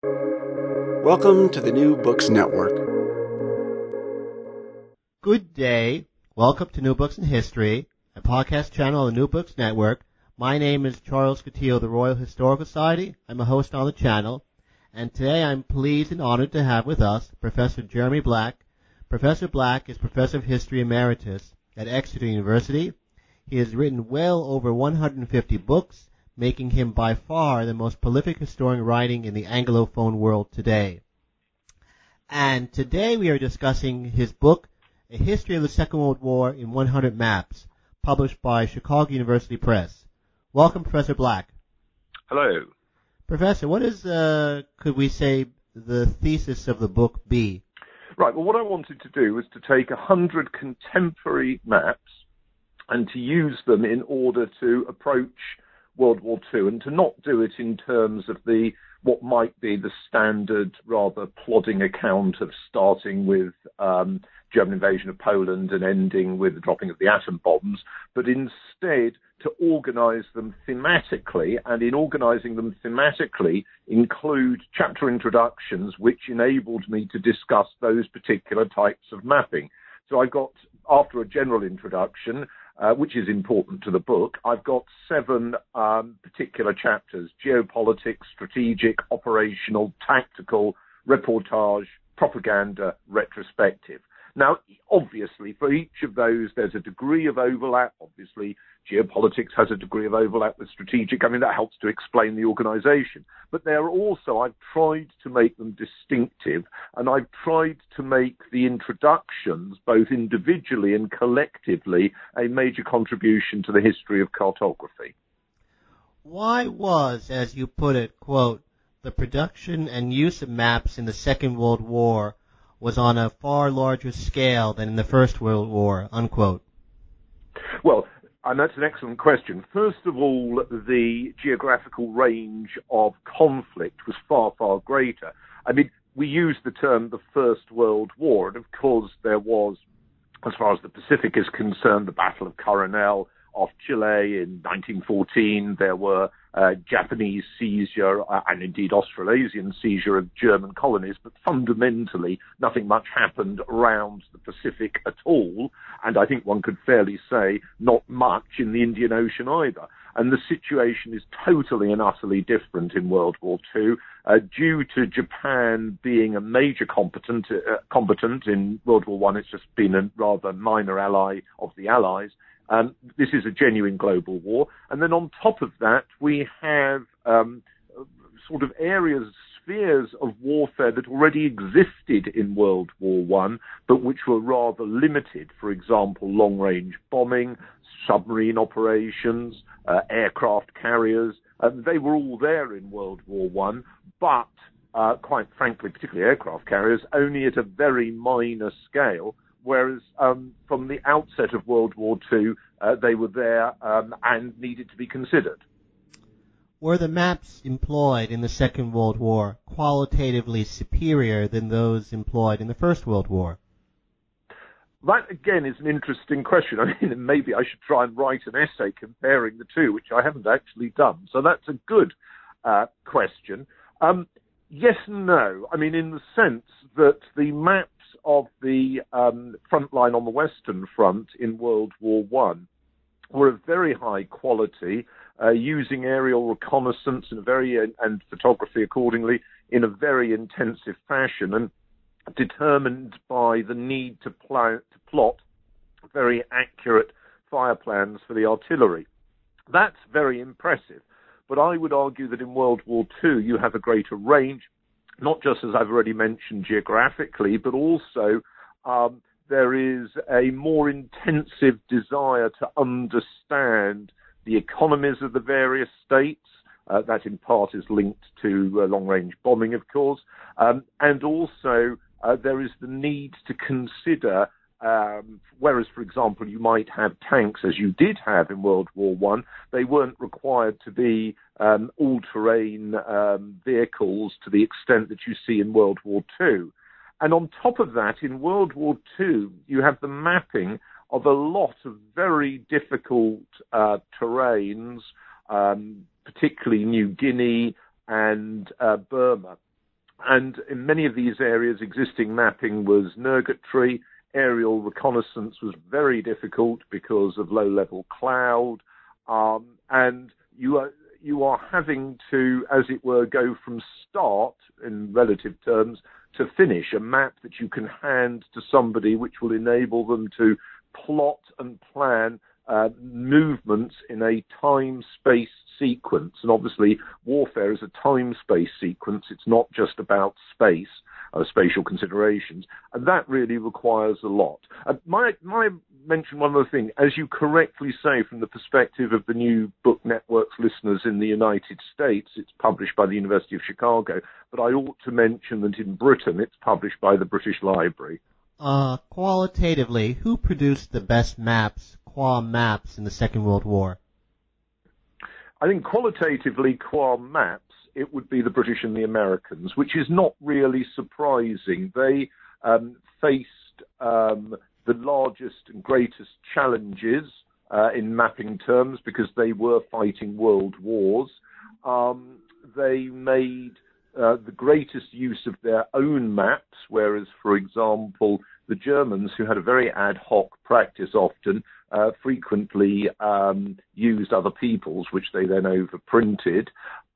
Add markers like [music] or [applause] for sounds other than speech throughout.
Welcome to the New Books Network. Good day. Welcome to New Books in History, a podcast channel on the New Books Network. My name is Charles Coutinho of the Royal Historical Society. I'm a host on the channel, and today I'm pleased and honored to have with us Professor Jeremy Black. Professor Black is Professor of History Emeritus at Exeter University. He has written well over 150 books making him by far the most prolific historian writing in the Anglophone world today. And today we are discussing his book, A History of the Second World War in 100 Maps, published by Chicago University Press. Welcome, Professor Black. Hello. Professor, what is, uh, could we say, the thesis of the book be? Right, well, what I wanted to do was to take hundred contemporary maps and to use them in order to approach World War II and to not do it in terms of the what might be the standard, rather plodding account of starting with um, German invasion of Poland and ending with the dropping of the atom bombs, but instead to organize them thematically, and in organizing them thematically, include chapter introductions which enabled me to discuss those particular types of mapping. So I got, after a general introduction, uh, which is important to the book. I've got seven um, particular chapters geopolitics, strategic, operational, tactical, reportage, propaganda, retrospective. Now, obviously, for each of those, there's a degree of overlap. Obviously, geopolitics has a degree of overlap with strategic. I mean, that helps to explain the organization. But they're also, I've tried to make them distinctive, and I've tried to make the introductions, both individually and collectively, a major contribution to the history of cartography. Why was, as you put it, quote, the production and use of maps in the Second World War was on a far larger scale than in the First World War, unquote? Well, and that's an excellent question. First of all, the geographical range of conflict was far, far greater. I mean, we use the term the First World War, and of course there was, as far as the Pacific is concerned, the Battle of Coronel off Chile in 1914. There were uh, Japanese seizure uh, and indeed Australasian seizure of German colonies, but fundamentally nothing much happened around the Pacific at all, and I think one could fairly say not much in the Indian Ocean either. And the situation is totally and utterly different in World War II, uh, due to Japan being a major competent, uh, combatant in World War One. It's just been a rather minor ally of the Allies. Um, this is a genuine global war. And then on top of that, we have um, sort of areas, spheres of warfare that already existed in World War One, but which were rather limited. For example, long-range bombing, submarine operations, uh, aircraft carriers. Uh, they were all there in World War One, but uh, quite frankly, particularly aircraft carriers, only at a very minor scale whereas um, from the outset of World War II, uh, they were there um, and needed to be considered. Were the maps employed in the Second World War qualitatively superior than those employed in the First World War? That again is an interesting question. I mean, [laughs] maybe I should try and write an essay comparing the two, which I haven't actually done. So that's a good uh, question. Um, yes and no. I mean, in the sense that the maps of the um, front line on the Western Front in World War One were of very high quality, uh, using aerial reconnaissance and very and photography accordingly in a very intensive fashion, and determined by the need to, pl- to plot very accurate fire plans for the artillery. That's very impressive. But I would argue that in World War II, you have a greater range, not just as I've already mentioned geographically, but also um, there is a more intensive desire to understand the economies of the various states. Uh, that in part is linked to uh, long range bombing, of course. Um, and also, uh, there is the need to consider um, whereas, for example, you might have tanks, as you did have in World War One, they weren't required to be um, all-terrain um, vehicles to the extent that you see in World War Two. And on top of that, in World War Two, you have the mapping of a lot of very difficult uh, terrains, um, particularly New Guinea and uh, Burma. and in many of these areas, existing mapping was nugatory. Aerial reconnaissance was very difficult because of low level cloud. Um, and you are, you are having to, as it were, go from start in relative terms to finish a map that you can hand to somebody which will enable them to plot and plan uh, movements in a time space sequence. And obviously, warfare is a time space sequence. It's not just about space, uh, spatial considerations. And that really requires a lot. Uh, my, my mention one other thing. As you correctly say, from the perspective of the new Book Network's listeners in the United States, it's published by the University of Chicago. But I ought to mention that in Britain, it's published by the British Library. Uh, qualitatively, who produced the best maps, qua maps, in the Second World War? I think qualitatively, qua maps, it would be the British and the Americans, which is not really surprising. They um, faced um, the largest and greatest challenges uh, in mapping terms because they were fighting world wars. Um, they made uh, the greatest use of their own maps, whereas, for example, the Germans, who had a very ad hoc practice often, uh, frequently um, used other people's, which they then overprinted.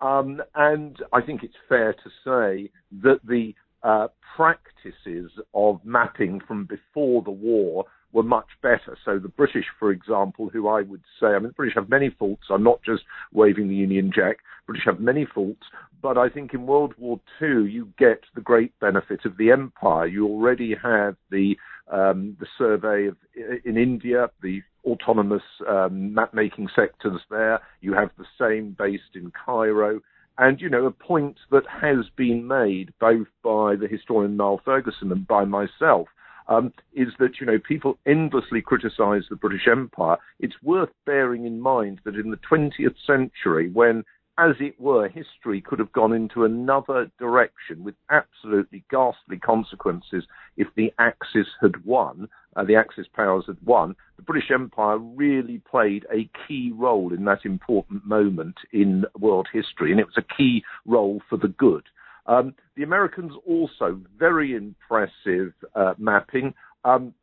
Um, and I think it's fair to say that the uh, practices of mapping from before the war were much better. So the British, for example, who I would say, I mean, the British have many faults. I'm not just waving the Union Jack. British have many faults, but I think in World War II you get the great benefit of the empire. You already have the um, the survey of in India, the autonomous um, map making sectors there. You have the same based in Cairo. And, you know, a point that has been made both by the historian Niall Ferguson and by myself um, is that, you know, people endlessly criticize the British Empire. It's worth bearing in mind that in the 20th century, when as it were, history could have gone into another direction with absolutely ghastly consequences if the Axis had won, uh, the Axis powers had won. The British Empire really played a key role in that important moment in world history, and it was a key role for the good. Um, the Americans also very impressive uh, mapping. Um,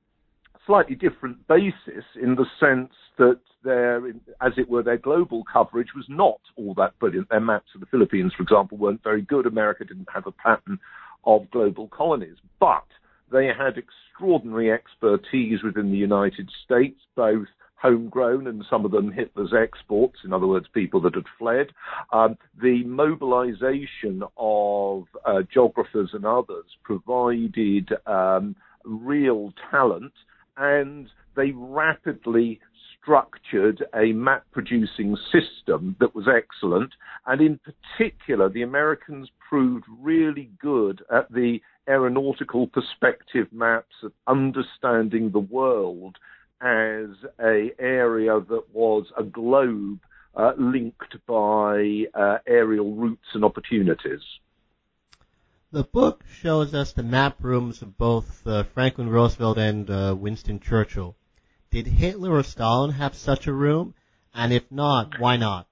slightly different basis in the sense that their, as it were, their global coverage was not all that brilliant. Their maps of the Philippines, for example, weren't very good. America didn't have a pattern of global colonies, but they had extraordinary expertise within the United States, both homegrown and some of them Hitler's exports, in other words, people that had fled. Um, the mobilization of uh, geographers and others provided um, real talent and they rapidly structured a map producing system that was excellent. And in particular, the Americans proved really good at the aeronautical perspective maps of understanding the world as a area that was a globe uh, linked by uh, aerial routes and opportunities. The book shows us the map rooms of both uh, Franklin Roosevelt and uh, Winston Churchill. Did Hitler or Stalin have such a room? And if not, why not?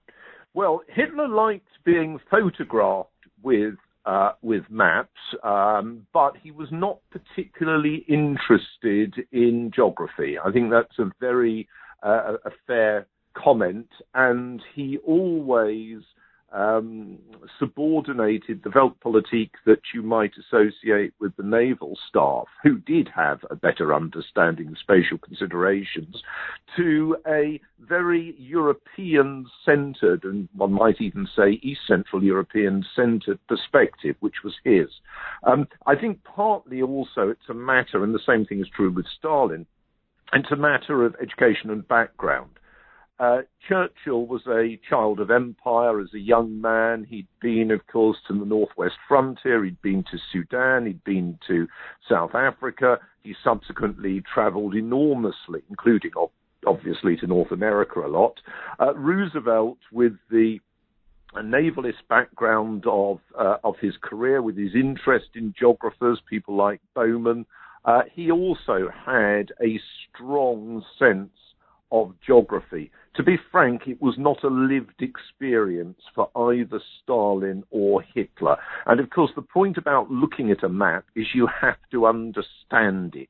Well, Hitler liked being photographed with uh, with maps, um, but he was not particularly interested in geography. I think that's a very uh, a fair comment, and he always um, subordinated the Weltpolitik that you might associate with the naval staff, who did have a better understanding of spatial considerations, to a very European centered, and one might even say East Central European centered perspective, which was his. Um, I think partly also it's a matter, and the same thing is true with Stalin, it's a matter of education and background. Uh, Churchill was a child of empire as a young man. He'd been, of course, to the northwest frontier. He'd been to Sudan. He'd been to South Africa. He subsequently traveled enormously, including obviously to North America a lot. Uh, Roosevelt, with the navalist background of uh, of his career, with his interest in geographers, people like Bowman, uh, he also had a strong sense of geography. To be frank, it was not a lived experience for either Stalin or Hitler. And of course, the point about looking at a map is you have to understand it.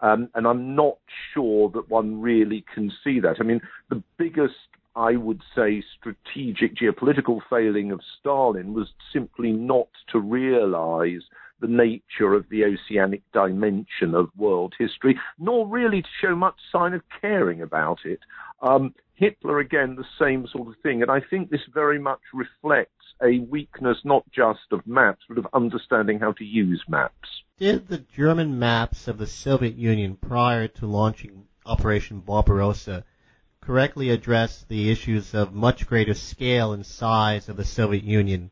Um, and I'm not sure that one really can see that. I mean, the biggest I would say, strategic geopolitical failing of Stalin was simply not to realize the nature of the oceanic dimension of world history, nor really to show much sign of caring about it. Um, Hitler, again, the same sort of thing. And I think this very much reflects a weakness not just of maps, but of understanding how to use maps. Did the German maps of the Soviet Union prior to launching Operation Barbarossa correctly address the issues of much greater scale and size of the Soviet Union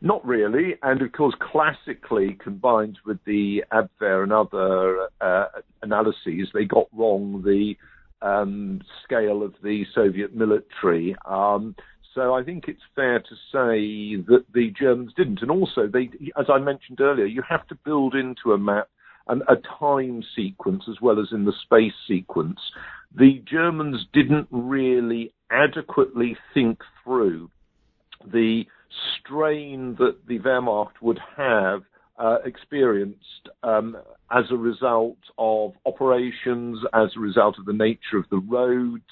not really, and of course, classically combined with the Abwehr and other uh, analyses, they got wrong the um, scale of the Soviet military. Um, so I think it's fair to say that the Germans didn't, and also they, as I mentioned earlier, you have to build into a map an, a time sequence as well as in the space sequence. The Germans didn't really adequately think through the strain that the Wehrmacht would have uh, experienced um, as a result of operations, as a result of the nature of the roads,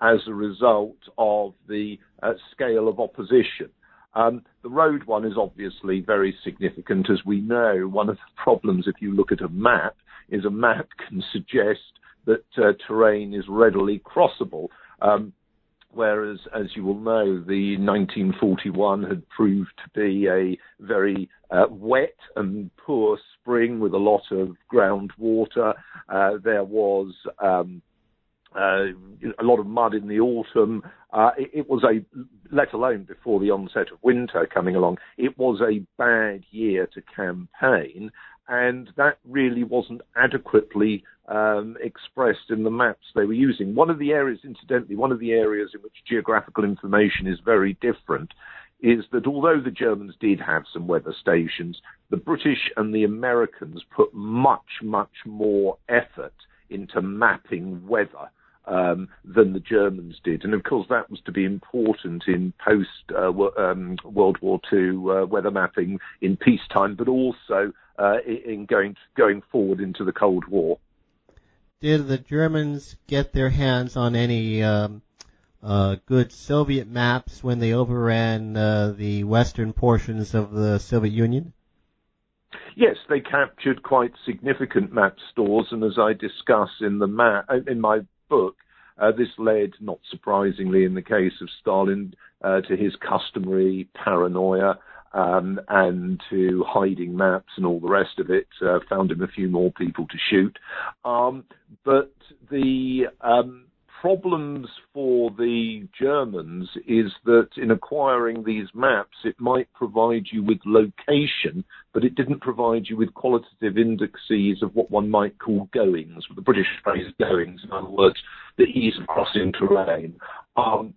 as a result of the uh, scale of opposition. Um, the road one is obviously very significant, as we know. One of the problems, if you look at a map, is a map can suggest that uh, terrain is readily crossable. Um, whereas, as you will know, the 1941 had proved to be a very uh, wet and poor spring with a lot of groundwater. Uh, there was um, uh, a lot of mud in the autumn. Uh, it, it, was a, let alone before the onset of winter coming along, it was a bad year to campaign, and that really wasn't adequately um, expressed in the maps they were using. One of the areas, incidentally, one of the areas in which geographical information is very different is that although the Germans did have some weather stations, the British and the Americans put much, much more effort into mapping weather. Um, than the Germans did. And of course, that was to be important in post uh, um, World War II uh, weather mapping in peacetime, but also uh, in going going forward into the Cold War did the Germans get their hands on any um, uh, good Soviet maps when they overran uh, the western portions of the Soviet Union? Yes, they captured quite significant map stores, and as I discuss in the map in my book, uh, this led, not surprisingly, in the case of Stalin, uh, to his customary paranoia um, and to hiding maps and all the rest of it. Uh, found him a few more people to shoot. Um, but the um, problems for the Germans is that in acquiring these maps, it might provide you with location, but it didn't provide you with qualitative indices of what one might call goings, the British phrase goings, in other words, the ease of crossing terrain. Um,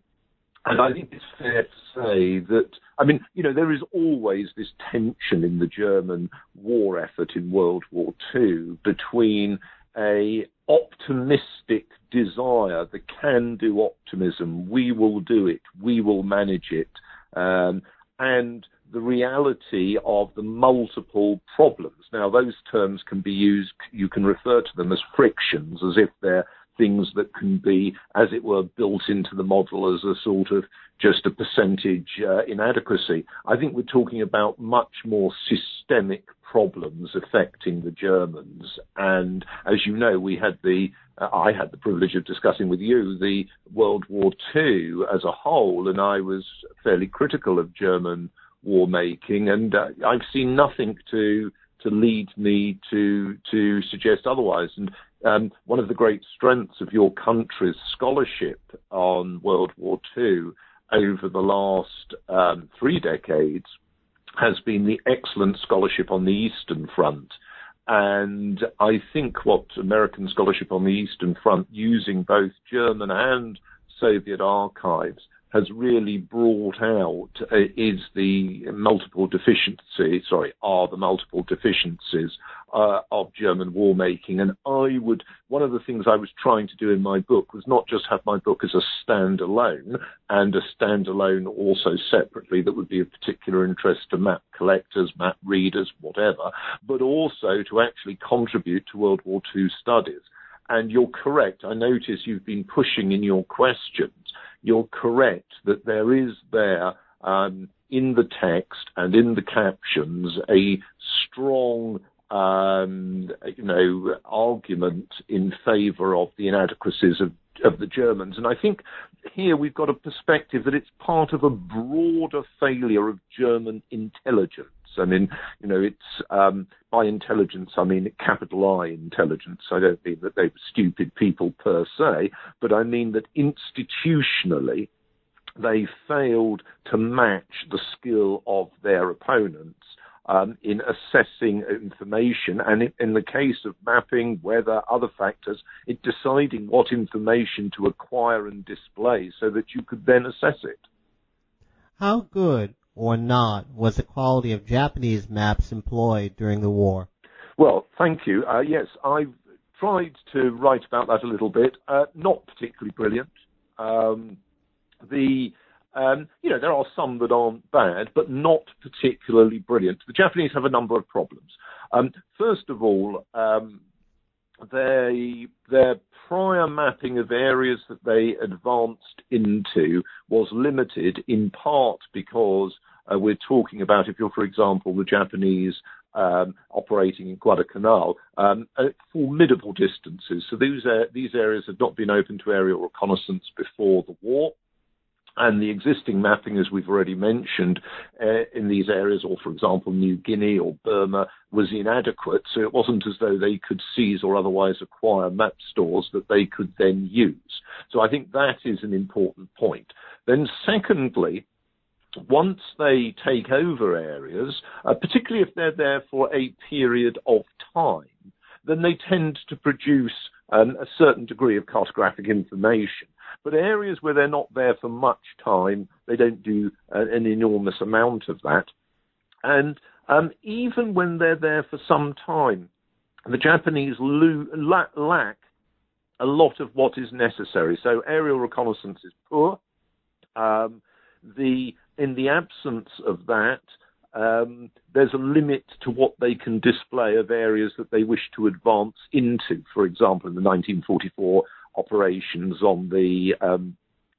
and I think it's fair to say that, I mean, you know, there is always this tension in the German war effort in World War II between a optimistic desire, the can-do optimism, we will do it, we will manage it, um, and the reality of the multiple problems. Now, those terms can be used, you can refer to them as frictions, as if they're things that can be, as it were, built into the model as a sort of just a percentage uh, inadequacy. I think we're talking about much more systemic problems affecting the Germans. And as you know, we had the uh, I had the privilege of discussing with you the World War II as a whole, and I was fairly critical of German war making, and uh, I've seen nothing to to lead me to to suggest otherwise. And um, one of the great strengths of your country's scholarship on World War II over the last um, three decades has been the excellent scholarship on the Eastern Front. And I think what American scholarship on the Eastern Front, using both German and Soviet archives, has really brought out uh, is the multiple deficiencies, sorry, are the multiple deficiencies uh, of German war making. And I would, one of the things I was trying to do in my book was not just have my book as a standalone and a standalone also separately that would be of particular interest to map collectors, map readers, whatever, but also to actually contribute to World War II studies. And you're correct. I notice you've been pushing in your questions. You're correct that there is there um, in the text and in the captions a strong um, you know, argument in favour of the inadequacies of, of the Germans. And I think here we've got a perspective that it's part of a broader failure of German intelligence. I mean, you know, it's um, by intelligence, I mean capital I intelligence. I don't mean that they were stupid people per se, but I mean that institutionally they failed to match the skill of their opponents um, in assessing information, and in, in the case of mapping, weather, other factors, in deciding what information to acquire and display so that you could then assess it. How good or not was the quality of Japanese maps employed during the war? Well, thank you. Uh, yes, I've tried to write about that a little bit. Uh, not particularly brilliant. Um, the um, you know there are some that aren't bad, but not particularly brilliant. The Japanese have a number of problems. Um, first of all, um, their prior mapping of areas that they advanced into was limited in part because uh, we're talking about, if you're, for example, the Japanese um, operating in Guadalcanal um, at formidable distances. So these, uh, these areas had not been open to aerial reconnaissance before the war. And the existing mapping, as we've already mentioned, uh, in these areas, or for example, New Guinea or Burma, was inadequate. So it wasn't as though they could seize or otherwise acquire map stores that they could then use. So I think that is an important point. Then, secondly, once they take over areas, uh, particularly if they're there for a period of time, then they tend to produce um, a certain degree of cartographic information. But areas where they're not there for much time, they don't do uh, an enormous amount of that. And um, even when they're there for some time, the Japanese lo- la- lack a lot of what is necessary. So aerial reconnaissance is poor. Um, the in the absence of that, um, there's a limit to what they can display of areas that they wish to advance into. For example, in the 1944 operations on the um,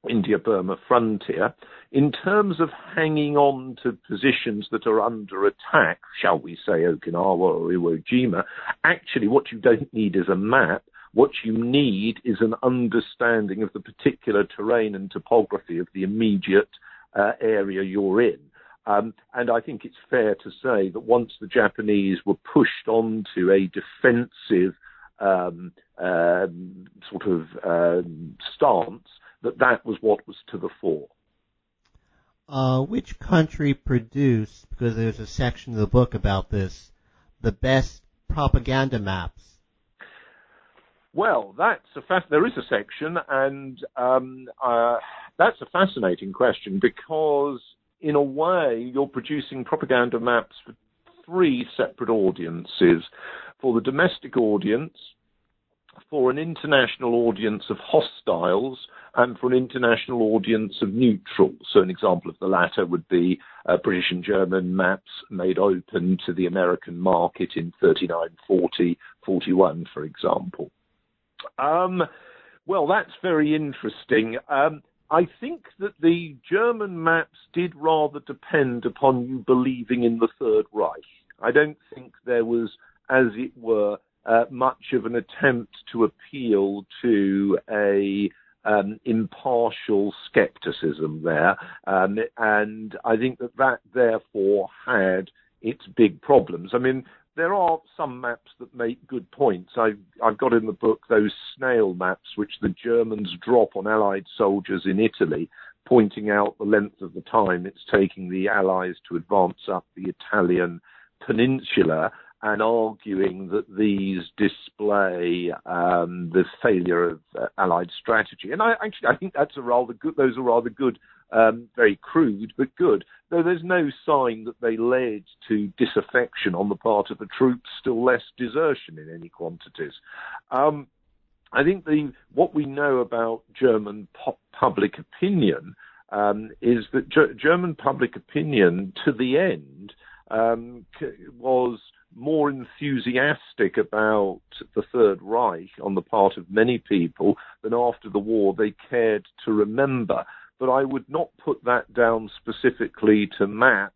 India Burma frontier. In terms of hanging on to positions that are under attack, shall we say Okinawa or Iwo Jima, actually what you don't need is a map. What you need is an understanding of the particular terrain and topography of the immediate uh, area you're in. Um, and I think it's fair to say that once the Japanese were pushed onto a defensive um, sort of um, stance, that that was what was to the fore. Uh, which country produced, because there's a section of the book about this, the best propaganda maps? Well, that's a fa- there is a section, and um, uh, that's a fascinating question because, in a way, you're producing propaganda maps for three separate audiences for the domestic audience, for an international audience of hostiles, and for an international audience of neutrals. So, an example of the latter would be uh, British and German maps made open to the American market in 39, 40, 41, for example. Um, well, that's very interesting. Um, I think that the German maps did rather depend upon you believing in the Third Reich. I don't think there was, as it were, uh, much of an attempt to appeal to a um, impartial skepticism there, um, and I think that that therefore had its big problems. I mean, there are some maps that make good points. I've, I've got in the book those snail maps which the Germans drop on Allied soldiers in Italy, pointing out the length of the time it's taking the Allies to advance up the Italian peninsula and arguing that these display um, the failure of uh, Allied strategy. And I actually I think that's a rather good. Those are rather good um, very crude but good. Though there's no sign that they led to disaffection on the part of the troops, still less desertion in any quantities. Um, I think the what we know about German public opinion um, is that G- German public opinion, to the end, um, was more enthusiastic about the Third Reich on the part of many people than after the war they cared to remember. But I would not put that down specifically to maps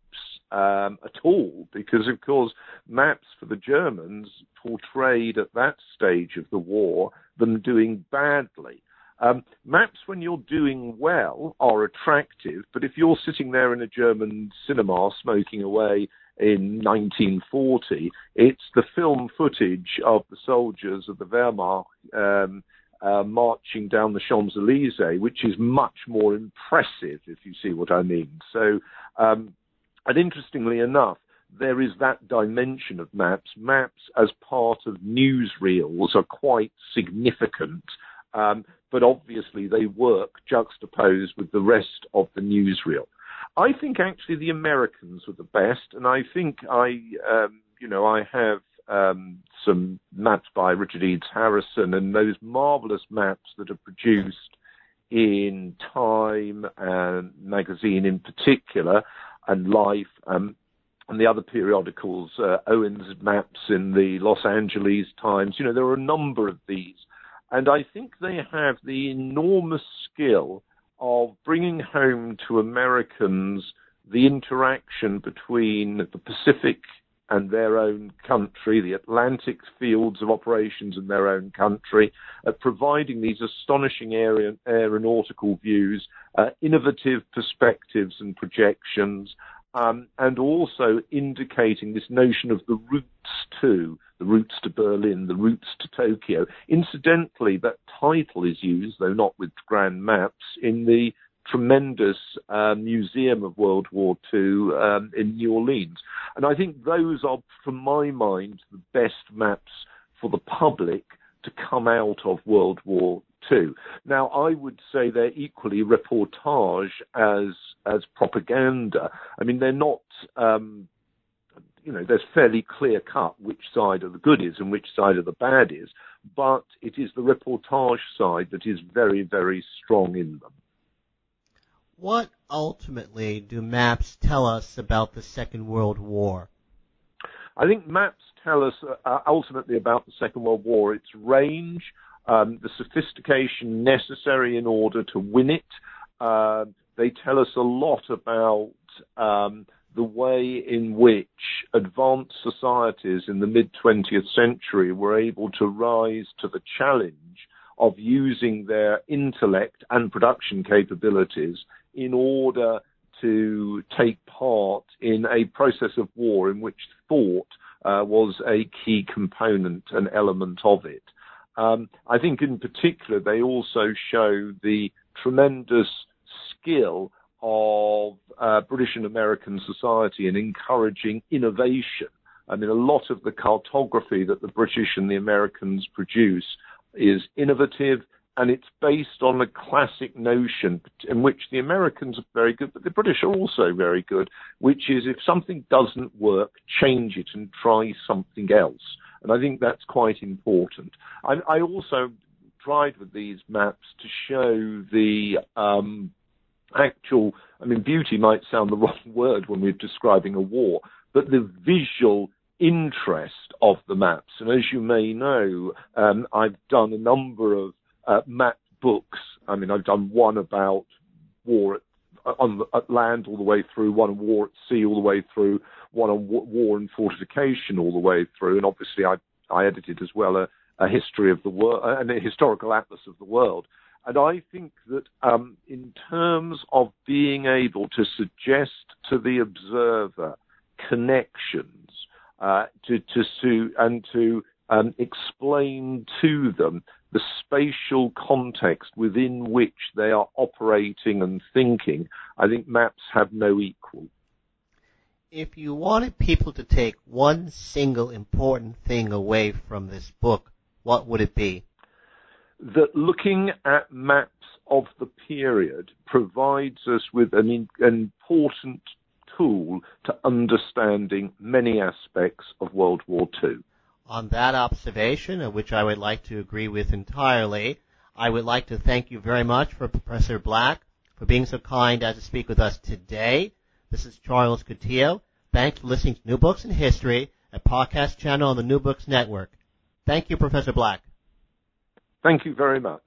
um, at all, because of course maps for the Germans portrayed at that stage of the war them doing badly. Um, maps, when you're doing well, are attractive, but if you're sitting there in a German cinema smoking away in 1940, it's the film footage of the soldiers of the Wehrmacht um, uh, marching down the Champs Elysees, which is much more impressive, if you see what I mean. So, um, and interestingly enough, there is that dimension of maps. Maps as part of newsreels are quite significant, um, but obviously they work juxtaposed with the rest of the newsreel. I think actually the Americans were the best, and I think I, um, you know, I have um, some maps by Richard Edes Harrison and those marvelous maps that are produced in Time and magazine in particular, and Life. Um, and the other periodicals, uh, Owens' maps in the Los Angeles Times. You know, there are a number of these. And I think they have the enormous skill of bringing home to Americans the interaction between the Pacific and their own country, the Atlantic fields of operations in their own country, uh, providing these astonishing aeronautical views, uh, innovative perspectives and projections, um, and also indicating this notion of the routes to, the routes to Berlin, the routes to Tokyo. Incidentally, that title is used, though not with grand maps, in the tremendous uh, Museum of World War II um, in New Orleans. And I think those are, from my mind, the best maps for the public to come out of World War II. Now, I would say they're equally reportage as as propaganda. I mean, they're not. Um, you know, there's fairly clear cut which side of the good is and which side of the bad is, but it is the reportage side that is very, very strong in them. What ultimately do maps tell us about the Second World War? I think maps tell us uh, ultimately about the Second World War, its range, um, the sophistication necessary in order to win it. Uh, they tell us a lot about um, the way in which advanced societies in the mid 20th century were able to rise to the challenge of using their intellect and production capabilities in order to take part in a process of war in which thought uh, was a key component and element of it. Um, I think in particular they also show the tremendous skill of uh, British and American society in encouraging innovation. I mean, a lot of the cartography that the British and the Americans produce is innovative and it's based on a classic notion in which the Americans are very good, but the British are also very good, which is if something doesn't work, change it and try something else. And I think that's quite important. I, I also tried with these maps to show the um, actual, I mean, beauty might sound the [laughs] wrong word when we're describing a war, but the visual interest of the maps. And as you may know, um, I've done a number of uh, map books. I mean, I've done one about war at, on at land all the way through, one on war at sea all the way through, one on war and fortification all the way through, and obviously I I edited as well a, a history of the world uh, and a historical atlas of the world. And I think that um, in terms of being able to suggest to the observer connections uh, to, to, to and to um, explain to them the spatial context within which they are operating and thinking, I think maps have no equal. If you wanted people to take one single important thing away from this book, what would it be? That looking at maps of the period provides us with an, in, an important tool to understanding many aspects of World War II. On that observation, which I would like to agree with entirely, I would like to thank you very much for Professor Black for being so kind as to speak with us today. This is Charles Coutinho. Thanks for listening to New Books in History, a podcast channel on the New Books Network. Thank you, Professor Black. Thank you very much.